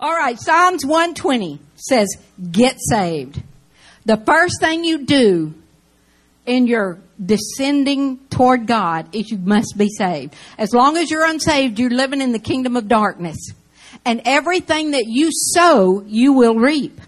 All right, Psalms 120 says, get saved. The first thing you do in your descending toward God is you must be saved. As long as you're unsaved, you're living in the kingdom of darkness. And everything that you sow, you will reap.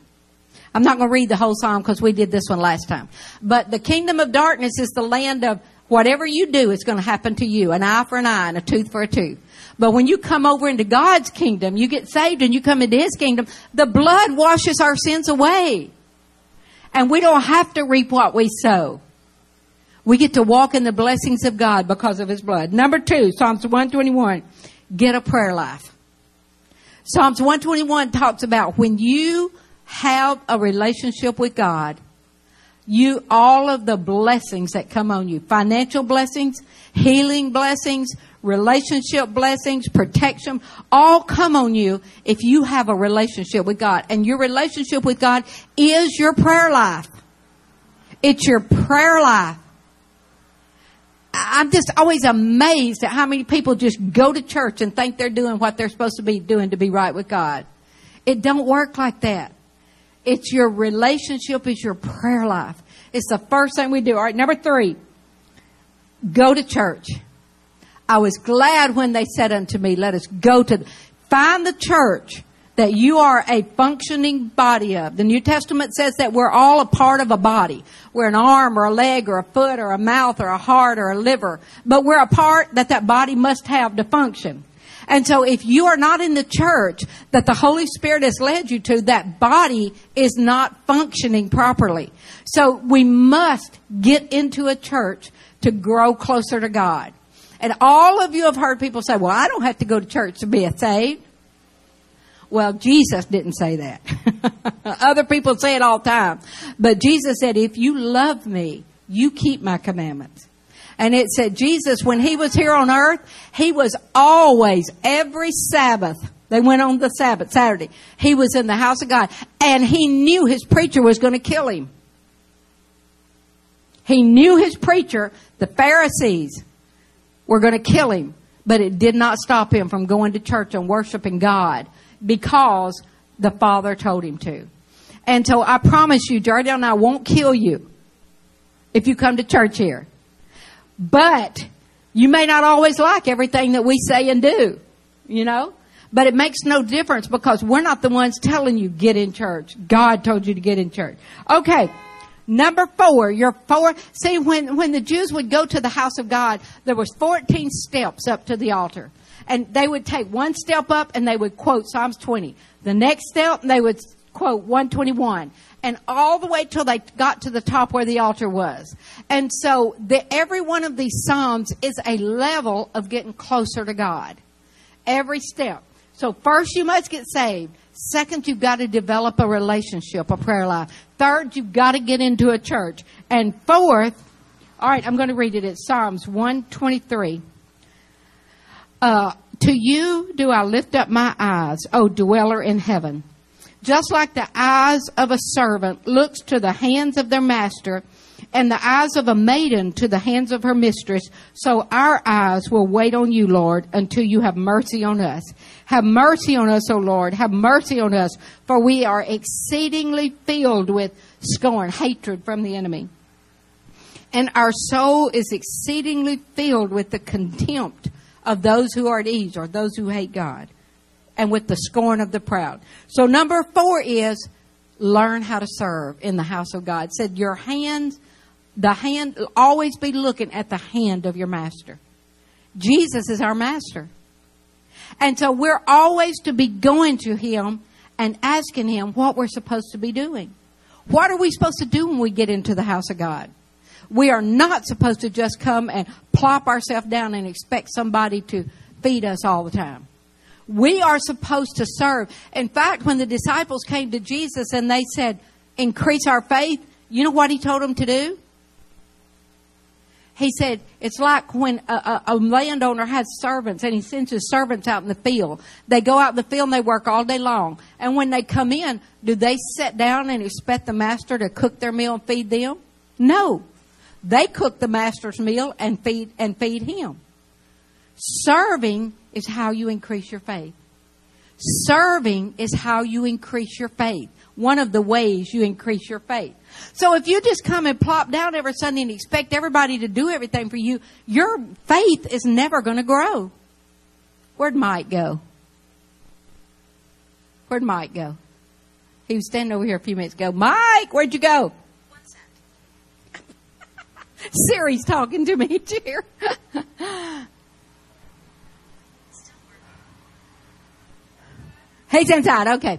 I'm not going to read the whole psalm because we did this one last time. But the kingdom of darkness is the land of whatever you do is going to happen to you. An eye for an eye and a tooth for a tooth. But when you come over into God's kingdom, you get saved and you come into His kingdom, the blood washes our sins away. And we don't have to reap what we sow. We get to walk in the blessings of God because of His blood. Number two, Psalms 121, get a prayer life. Psalms 121 talks about when you have a relationship with God, you, all of the blessings that come on you, financial blessings, healing blessings, relationship blessings, protection, all come on you if you have a relationship with God. And your relationship with God is your prayer life. It's your prayer life. I'm just always amazed at how many people just go to church and think they're doing what they're supposed to be doing to be right with God. It don't work like that. It's your relationship, it's your prayer life. It's the first thing we do. All right, number three, go to church. I was glad when they said unto me, let us go to, find the church that you are a functioning body of. The New Testament says that we're all a part of a body. We're an arm or a leg or a foot or a mouth or a heart or a liver. But we're a part that that body must have to function. And so if you are not in the church that the Holy Spirit has led you to, that body is not functioning properly. So we must get into a church to grow closer to God. And all of you have heard people say, well, I don't have to go to church to be saved. Well, Jesus didn't say that. Other people say it all the time. But Jesus said, if you love me, you keep my commandments. And it said Jesus, when he was here on earth, he was always, every Sabbath, they went on the Sabbath, Saturday, he was in the house of God. And he knew his preacher was going to kill him. He knew his preacher, the Pharisees, were going to kill him. But it did not stop him from going to church and worshiping God because the Father told him to. And so I promise you, Jardel and I won't kill you if you come to church here. But you may not always like everything that we say and do, you know? But it makes no difference because we're not the ones telling you get in church. God told you to get in church. Okay. Number four, your four. See, when, when the Jews would go to the house of God, there was 14 steps up to the altar. And they would take one step up and they would quote Psalms 20. The next step, they would quote 121 and all the way till they got to the top where the altar was. And so the, every one of these Psalms is a level of getting closer to God. Every step. So first you must get saved. Second, you've got to develop a relationship, a prayer life. Third, you've got to get into a church. And fourth, all right, I'm going to read it. It's Psalms 123. Uh, to you do I lift up my eyes, O dweller in heaven. Just like the eyes of a servant looks to the hands of their master, and the eyes of a maiden to the hands of her mistress, so our eyes will wait on you, Lord, until you have mercy on us. Have mercy on us, O Lord. Have mercy on us, for we are exceedingly filled with scorn, hatred from the enemy. And our soul is exceedingly filled with the contempt of those who are at ease or those who hate God and with the scorn of the proud. So number four is learn how to serve in the house of God. It said your hands, the hand, always be looking at the hand of your master. Jesus is our master. And so we're always to be going to him and asking him what we're supposed to be doing. What are we supposed to do when we get into the house of God? We are not supposed to just come and plop ourselves down and expect somebody to feed us all the time. We are supposed to serve. In fact, when the disciples came to Jesus and they said, increase our faith, you know what he told them to do? He said, it's like when a, a, a, landowner has servants and he sends his servants out in the field. They go out in the field and they work all day long. And when they come in, do they sit down and expect the master to cook their meal and feed them? No. They cook the master's meal and feed, and feed him. Serving is how you increase your faith. Serving is how you increase your faith. One of the ways you increase your faith. So if you just come and plop down every Sunday and expect everybody to do everything for you, your faith is never going to grow. Where'd Mike go? Where'd Mike go? He was standing over here a few minutes ago. Mike, where'd you go? Siri's talking to me, dear. He's inside. Okay.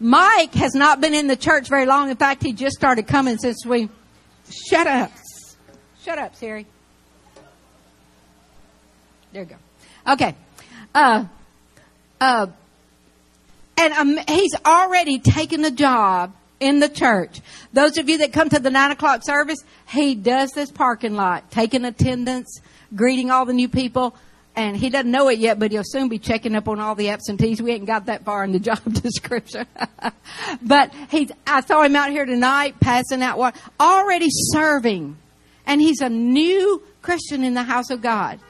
Mike has not been in the church very long. In fact, he just started coming since we. Shut up. Shut up, Siri. There you go. Okay. Uh, uh, and um, he's already taken a job in the church. Those of you that come to the nine o'clock service, he does this parking lot, taking attendance, greeting all the new people and he doesn't know it yet, but he'll soon be checking up on all the absentees. We ain't got that far in the job description. but he's, I saw him out here tonight passing out water, already serving. And he's a new Christian in the house of God.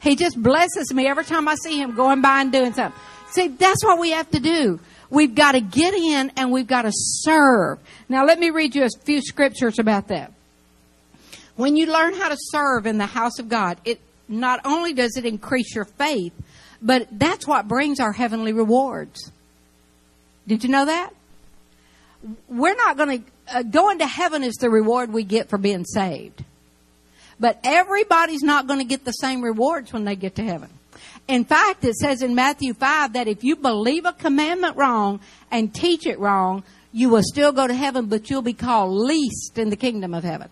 He just blesses me every time I see him going by and doing something. See, that's what we have to do. We've got to get in and we've got to serve. Now let me read you a few scriptures about that. When you learn how to serve in the house of God, it not only does it increase your faith, but that's what brings our heavenly rewards. Did you know that? We're not going to, uh, going to heaven is the reward we get for being saved. But everybody's not going to get the same rewards when they get to heaven. In fact, it says in Matthew 5 that if you believe a commandment wrong and teach it wrong, you will still go to heaven, but you'll be called least in the kingdom of heaven.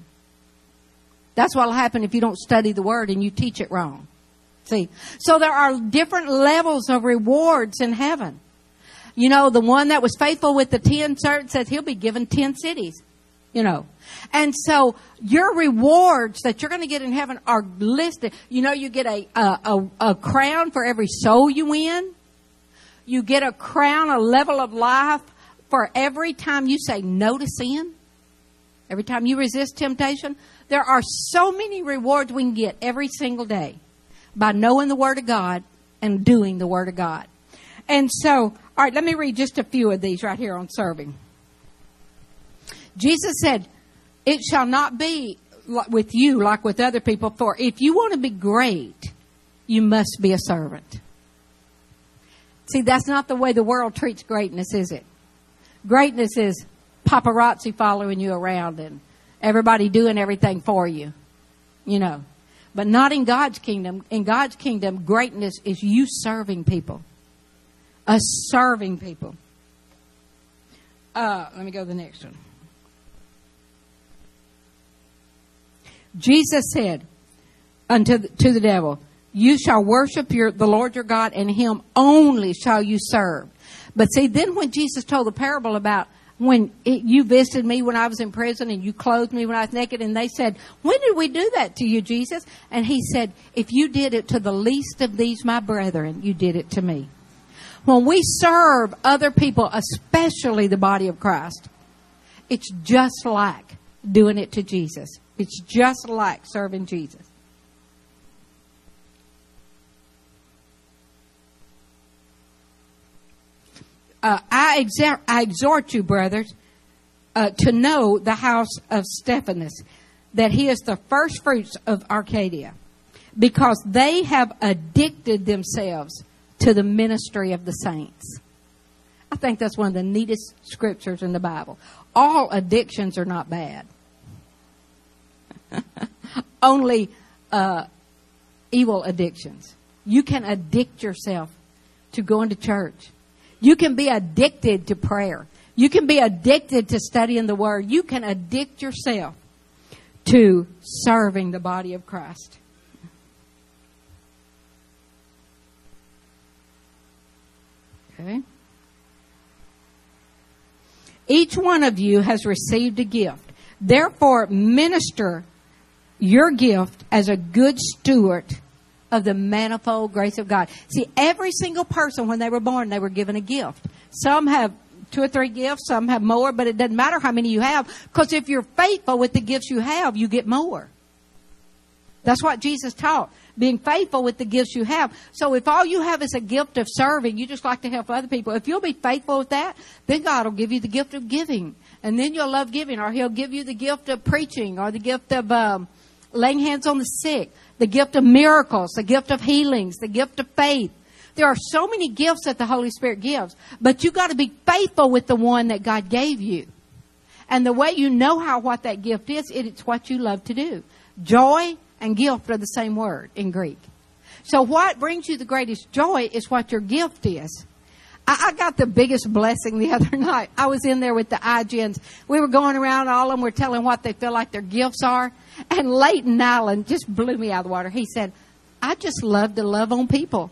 That's what'll happen if you don't study the word and you teach it wrong. See? So there are different levels of rewards in heaven. You know, the one that was faithful with the ten servants says he'll be given ten cities. You know. And so your rewards that you're going to get in heaven are listed. You know, you get a, a, a, a crown for every soul you win. You get a crown, a level of life for every time you say no to sin. Every time you resist temptation. There are so many rewards we can get every single day by knowing the Word of God and doing the Word of God. And so, all right, let me read just a few of these right here on serving. Jesus said, It shall not be with you like with other people, for if you want to be great, you must be a servant. See, that's not the way the world treats greatness, is it? Greatness is paparazzi following you around and everybody doing everything for you, you know. But not in God's kingdom. In God's kingdom, greatness is you serving people, us serving people. Uh, let me go to the next one. Jesus said unto the, to the devil, "You shall worship your the Lord your God, and Him only shall you serve." But see, then when Jesus told the parable about when it, you visited me when I was in prison and you clothed me when I was naked and they said, when did we do that to you, Jesus? And he said, if you did it to the least of these, my brethren, you did it to me. When we serve other people, especially the body of Christ, it's just like doing it to Jesus. It's just like serving Jesus. Uh, I, exer- I, exhort you, brothers, uh, to know the house of Stephanas, that he is the first fruits of Arcadia, because they have addicted themselves to the ministry of the saints. I think that's one of the neatest scriptures in the Bible. All addictions are not bad. Only uh, evil addictions. You can addict yourself to going to church you can be addicted to prayer. You can be addicted to studying the Word. You can addict yourself to serving the body of Christ. Okay? Each one of you has received a gift. Therefore, minister your gift as a good steward of the manifold grace of God. See, every single person when they were born, they were given a gift. Some have two or three gifts, some have more, but it doesn't matter how many you have, because if you're faithful with the gifts you have, you get more. That's what Jesus taught. Being faithful with the gifts you have. So if all you have is a gift of serving, you just like to help other people. If you'll be faithful with that, then God will give you the gift of giving. And then you'll love giving, or He'll give you the gift of preaching, or the gift of um, laying hands on the sick, the gift of miracles, the gift of healings, the gift of faith. There are so many gifts that the Holy Spirit gives, but you got to be faithful with the one that God gave you. And the way you know how what that gift is, it's what you love to do. Joy and gift are the same word in Greek. So what brings you the greatest joy is what your gift is. I, I got the biggest blessing the other night. I was in there with the IGNs. We were going around, all of them were telling what they feel like their gifts are. And Leighton Allen just blew me out of the water. He said, I just love to love on people.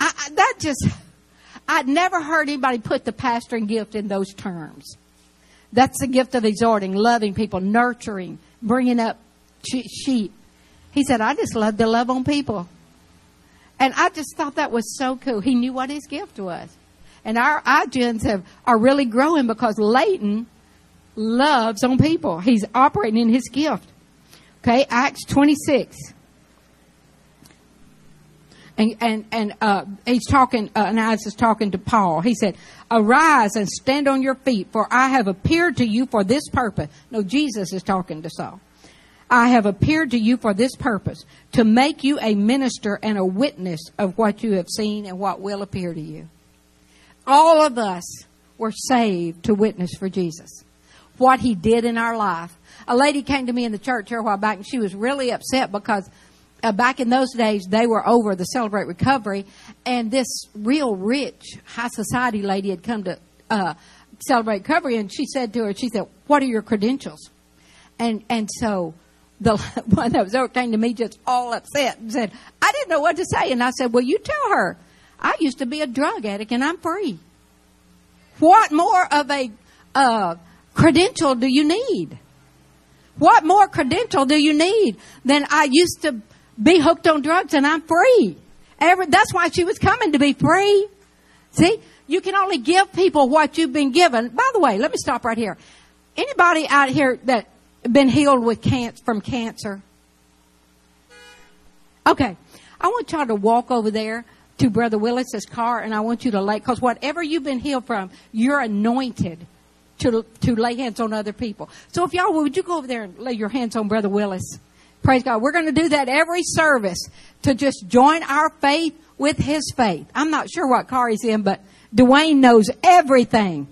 I, I, that just, I'd never heard anybody put the pastoring gift in those terms. That's the gift of exhorting, loving people, nurturing, bringing up sheep. He said, I just love to love on people. And I just thought that was so cool. He knew what his gift was. And our IGNs have, are really growing because Leighton loves on people. He's operating in his gift. Okay, Acts 26. And, and, and, uh, he's talking, uh, Ananias is talking to Paul. He said, arise and stand on your feet for I have appeared to you for this purpose. No, Jesus is talking to Saul. I have appeared to you for this purpose, to make you a minister and a witness of what you have seen and what will appear to you. All of us were saved to witness for Jesus. What he did in our life. A lady came to me in the church here a while back and she was really upset because uh, back in those days, they were over the Celebrate Recovery, and this real rich high society lady had come to uh, Celebrate Recovery, and she said to her, she said, "What are your credentials?" And and so the one that was over came to me just all upset and said, "I didn't know what to say," and I said, "Well, you tell her, I used to be a drug addict and I'm free. What more of a uh, credential do you need?" What more credential do you need than I used to be hooked on drugs and I'm free. Every, that's why she was coming to be free. See, you can only give people what you've been given. By the way, let me stop right here. Anybody out here that been healed with cancer from cancer? Okay, I want y'all to walk over there to Brother Willis's car, and I want you to lay because whatever you've been healed from, you're anointed to to lay hands on other people. So if y'all would you go over there and lay your hands on Brother Willis? Praise God. We're going to do that every service to just join our faith with his faith. I'm not sure what car he's in, but Dwayne knows everything.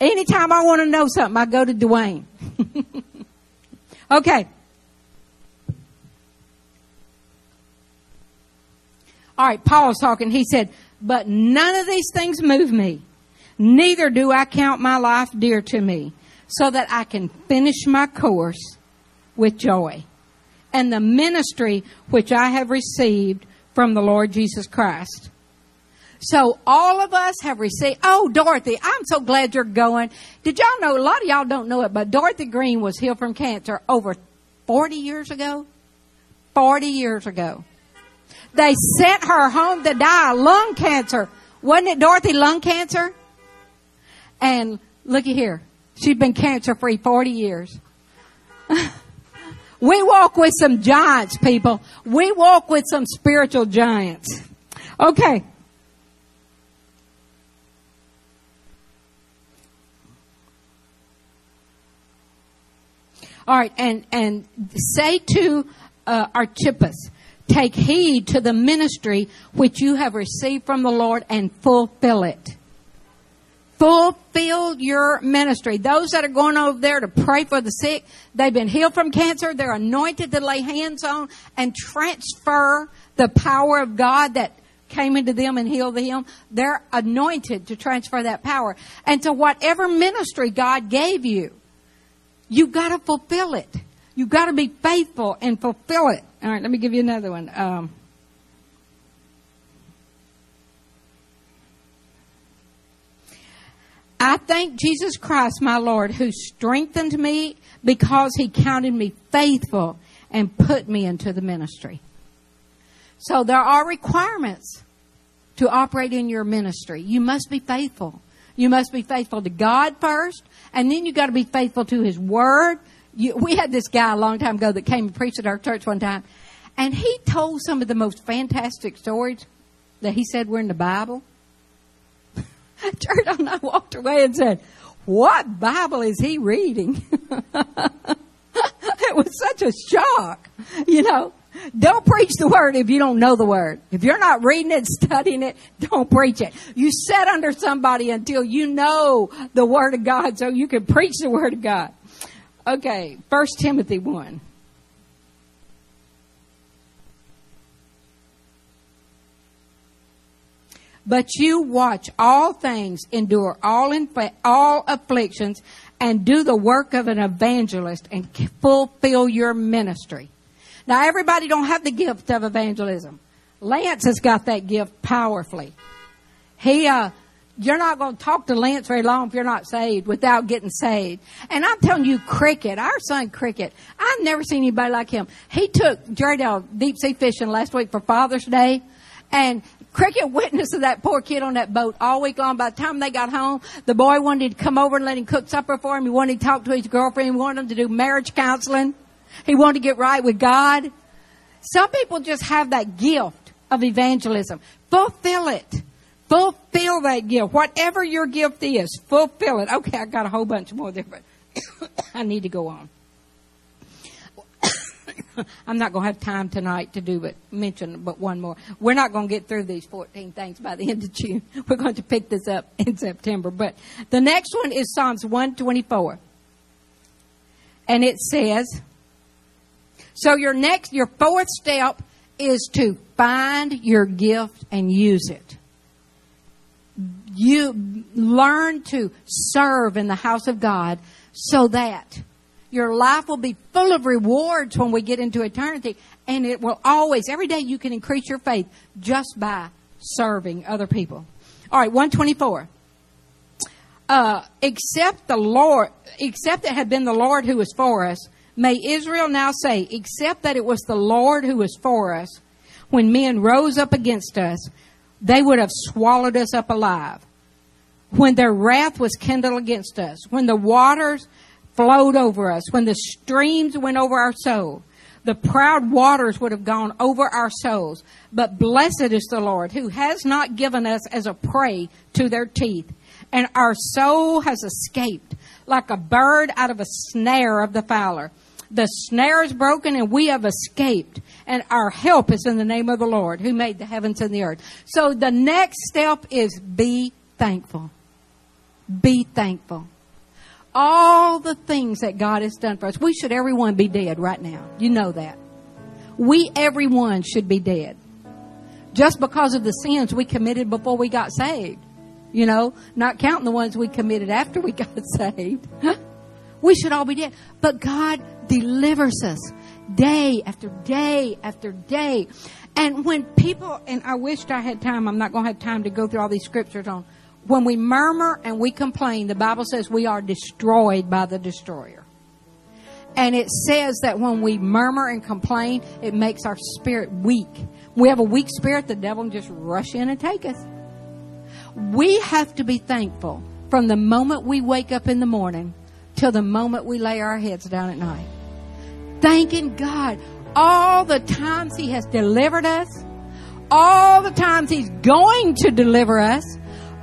Anytime I want to know something, I go to Dwayne. okay. All right, Paul's talking. He said, but none of these things move me. Neither do I count my life dear to me so that I can finish my course with joy and the ministry which I have received from the Lord Jesus Christ. So all of us have received, oh, Dorothy, I'm so glad you're going. Did y'all know, a lot of y'all don't know it, but Dorothy Green was healed from cancer over 40 years ago. 40 years ago. They sent her home to die of lung cancer. Wasn't it Dorothy lung cancer? And looky here. She's been cancer free 40 years. We walk with some giants, people. We walk with some spiritual giants. Okay. All right, and and say to uh, Archippus, take heed to the ministry which you have received from the Lord and fulfill it fulfill your ministry. Those that are going over there to pray for the sick, they've been healed from cancer. They're anointed to lay hands on and transfer the power of God that came into them and healed them. They're anointed to transfer that power. And to whatever ministry God gave you, you've got to fulfill it. You've got to be faithful and fulfill it. All right, let me give you another one. Um, I thank Jesus Christ, my Lord, who strengthened me because he counted me faithful and put me into the ministry. So there are requirements to operate in your ministry. You must be faithful. You must be faithful to God first, and then you got to be faithful to His Word. you, we had this guy a long time ago that came and preached at our church one time, and he told some of the most fantastic stories that he said were in the Bible. Church and I walked away and said, What Bible is he reading? it was such a shock, you know. Don't preach the word if you don't know the word. If you're not reading it, studying it, don't preach it. You sit under somebody until you know the word of God so you can preach the word of God. Okay, First Timothy 1. But you watch all things, endure all, all afflictions, and do the work of an evangelist and fulfill your ministry. Now everybody don't have the gift of evangelism. Lance has got that gift powerfully. He, uh, you're not going to talk to Lance very long if you're not saved without getting saved. And I'm telling you, Cricket, our son Cricket, I've never seen anybody like him. He took Jerry Jaredell deep sea fishing last week for Father's Day, and Cricket witness to that poor kid on that boat all week long. By the time they got home, the boy wanted to come over and let him cook supper for him. He wanted to talk to his girlfriend. He wanted him to do marriage counseling. He wanted to get right with God. Some people just have that gift of evangelism. Fulfill it. Fulfill that gift. Whatever your gift is, fulfill it. Okay, I got a whole bunch more there, but I need to go on. I'm not going to have time tonight to do but mention but one more. We're not going to get through these 14 things by the end of June. We're going to pick this up in September. But the next one is Psalms 124. And it says, so your next, your fourth step is to find your gift and use it you learn to serve in the house of God so that your life will be full of rewards when we get into eternity. And it will always, every day you can increase your faith just by serving other people. All right, 124. Uh, except the Lord, except it had been the Lord who was for us, may Israel now say, except that it was the Lord who was for us, when men rose up against us, they would have swallowed us up alive. When their wrath was kindled against us, when the waters flowed over us, when the streams went over our soul, the proud waters would have gone over our souls. But blessed is the Lord who has not given us as a prey to their teeth. And our soul has escaped like a bird out of a snare of the fowler. The snare is broken and we have escaped. And our help is in the name of the Lord who made the heavens and the earth. So the next step is be thankful. Be thankful. All the things that God has done for us. We should everyone be dead right now. You know that. We everyone should be dead. Just because of the sins we committed before we got saved. You know, not counting the ones we committed after we got saved. We should all be dead. But God delivers us day after day after day. And when people, and I wished I had time, I'm not going to have time to go through all these scriptures on, when we murmur and we complain, the Bible says we are destroyed by the destroyer. And it says that when we murmur and complain, it makes our spirit weak. we have a weak spirit, the devil can just rush in and take us. We have to be thankful from the moment we wake up in the morning till the moment we lay our heads down at night. Thanking God all the times He has delivered us, all the times He's going to deliver us,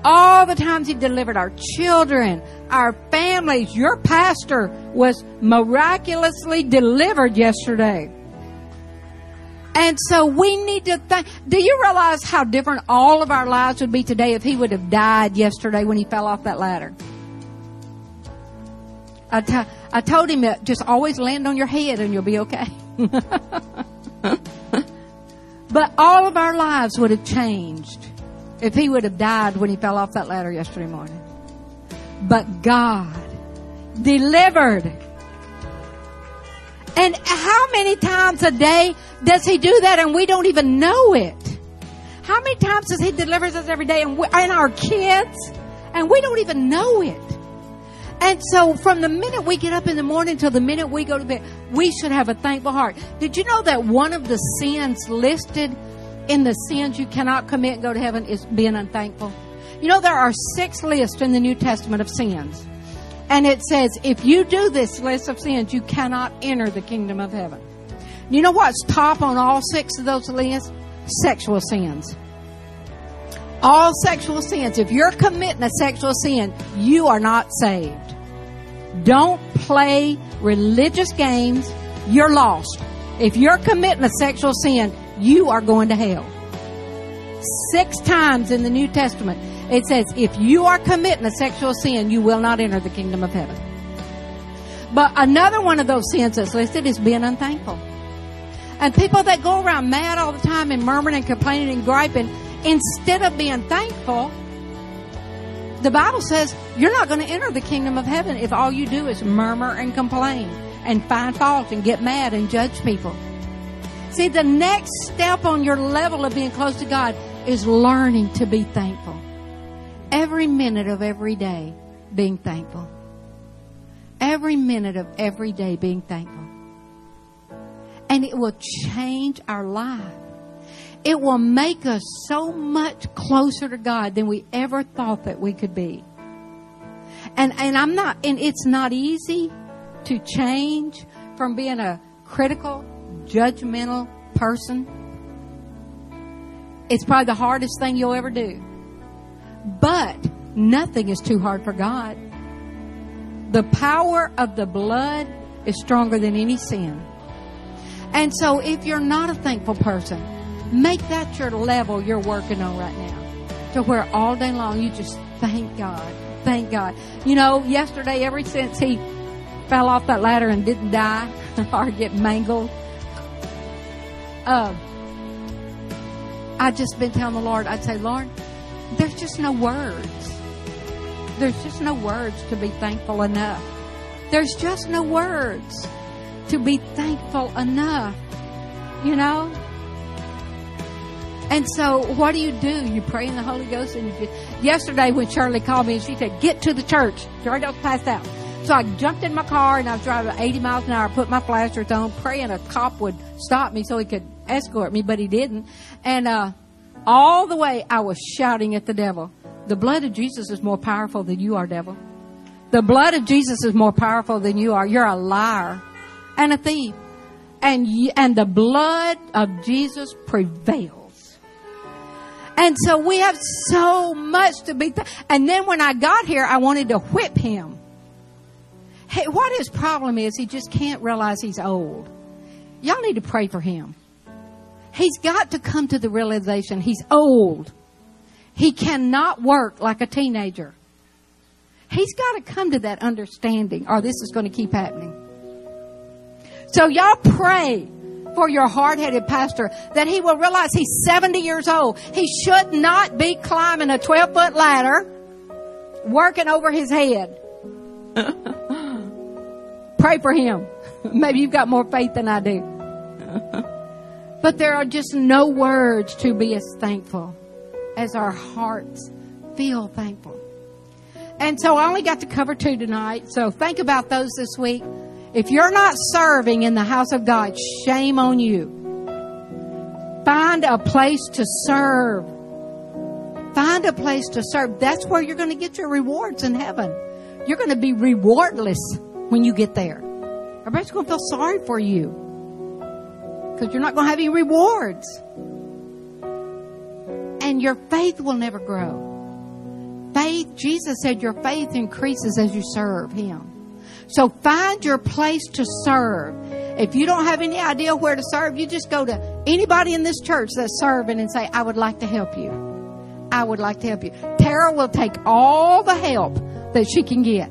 all the times He delivered our children, our families. Your pastor was miraculously delivered yesterday. And so we need to think. Do you realize how different all of our lives would be today if he would have died yesterday when he fell off that ladder? I, t- I told him that just always land on your head and you'll be okay. but all of our lives would have changed if he would have died when he fell off that ladder yesterday morning. But God delivered. And how many times a day does he do that and we don't even know it? How many times does he delivers us every day and, we, and our kids and we don't even know it? And so from the minute we get up in the morning till the minute we go to bed, we should have a thankful heart. Did you know that one of the sins listed in the sins you cannot commit and go to heaven is being unthankful? You know, there are six lists in the New Testament of sins. And it says, if you do this list of sins, you cannot enter the kingdom of heaven. You know what's top on all six of those lists? Sexual sins. All sexual sins. If you're committing a sexual sin, you are not saved. Don't play religious games. You're lost. If you're committing a sexual sin, you are going to hell. Six times in the New Testament, it says, if you are committing a sexual sin, you will not enter the kingdom of heaven. But another one of those sins that's listed is being unthankful. And people that go around mad all the time and murmuring and complaining and griping, instead of being thankful, the Bible says you're not going to enter the kingdom of heaven if all you do is murmur and complain and find fault and get mad and judge people. See, the next step on your level of being close to God is learning to be thankful. Every minute of every day being thankful. Every minute of every day being thankful. And it will change our life. It will make us so much closer to God than we ever thought that we could be. And, and I'm not, and it's not easy to change from being a critical, judgmental person. It's probably the hardest thing you'll ever do. But nothing is too hard for God. The power of the blood is stronger than any sin. And so if you're not a thankful person, make that your level you're working on right now. To where all day long you just thank God. Thank God. You know, yesterday, ever since he fell off that ladder and didn't die or get mangled, uh, I've just been telling the Lord, I'd say, Lord, there's just no words. There's just no words to be thankful enough. There's just no words to be thankful enough. You know? And so, what do you do? You pray in the Holy Ghost. And you, yesterday, when Shirley called me, and she said, "Get to the church." Shirley was passed out. So I jumped in my car and I was driving 80 miles an hour. Put my flashers on, praying a cop would stop me so he could escort me, but he didn't. And uh, all the way, I was shouting at the devil. The blood of Jesus is more powerful than you are, devil. The blood of Jesus is more powerful than you are. You're a liar and a thief. And, and the blood of Jesus prevails. And so we have so much to be, th- and then when I got here, I wanted to whip him. What his problem is, he just can't realize he's old. Y'all need to pray for him. He's got to come to the realization he's old. He cannot work like a teenager. He's got to come to that understanding or this is going to keep happening. So y'all pray for your hard-headed pastor that he will realize he's 70 years old. He should not be climbing a 12 foot ladder working over his head. pray for him. Maybe you've got more faith than I do. But there are just no words to be as thankful as our hearts feel thankful. And so I only got to cover two tonight. So think about those this week. If you're not serving in the house of God, shame on you. Find a place to serve. Find a place to serve. That's where you're going to get your rewards in heaven. You're going to be rewardless when you get there. Everybody's going to feel sorry for you because you're not going to have any rewards. And your faith will never grow. Faith, Jesus said, your faith increases as you serve Him. So find your place to serve. If you don't have any idea where to serve, you just go to anybody in this church that's serving and say, I would like to help you. I would like to help you. Tara will take all the help that she can get.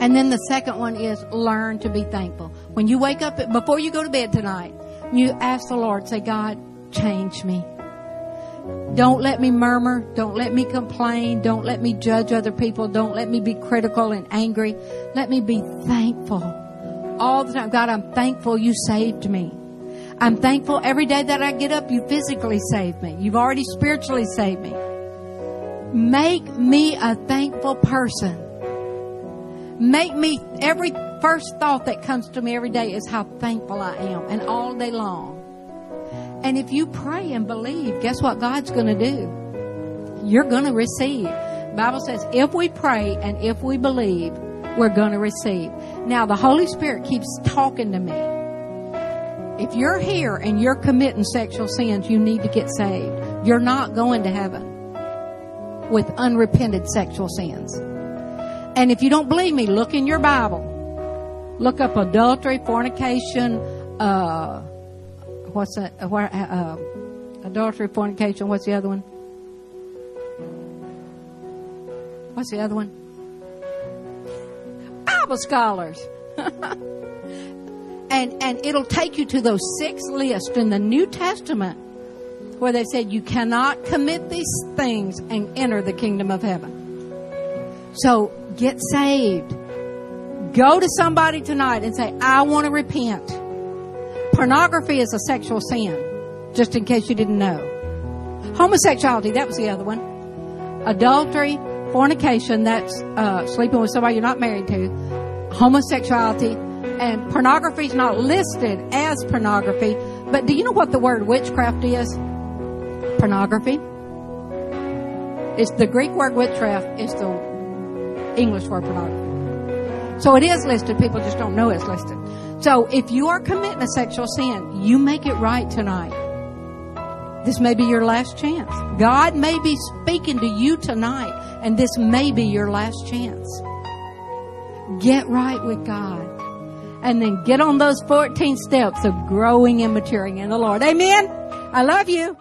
And then the second one is learn to be thankful. When you wake up, before you go to bed tonight, you ask the Lord, say, God, change me. Don't let me murmur. Don't let me complain. Don't let me judge other people. Don't let me be critical and angry. Let me be thankful all the time. God, I'm thankful you saved me. I'm thankful every day that I get up, you physically saved me. You've already spiritually saved me. Make me a thankful person. Make me, every first thought that comes to me every day is how thankful I am, and all day long. And if you pray and believe, guess what God's going to do? You're going to receive. Bible says if we pray and if we believe, we're going to receive. Now the Holy Spirit keeps talking to me. If you're here and you're committing sexual sins, you need to get saved. You're not going to heaven with unrepented sexual sins. And if you don't believe me, look in your Bible. Look up adultery, fornication, uh, what's that? Uh, uh, adultery, fornication. What's the other one? What's the other one? Bible scholars. and and it'll take you to those six lists in the New Testament where they said you cannot commit these things and enter the kingdom of heaven. So get saved. Go to somebody tonight and say, I want to repent. Pornography is a sexual sin, just in case you didn't know. Homosexuality, that was the other one. Adultery, fornication, that's uh, sleeping with somebody you're not married to. Homosexuality, and pornography is not listed as pornography. But do you know what the word witchcraft is? pornography. It's the Greek word witchcraft is the English word pornography. So it is listed. People just don't know it's listed. So if you are committing a sexual sin, you make it right tonight. This may be your last chance. God may be speaking to you tonight, and this may be your last chance. Get right with God. And then get on those 14 steps of growing and maturing in the Lord. Amen. I love you.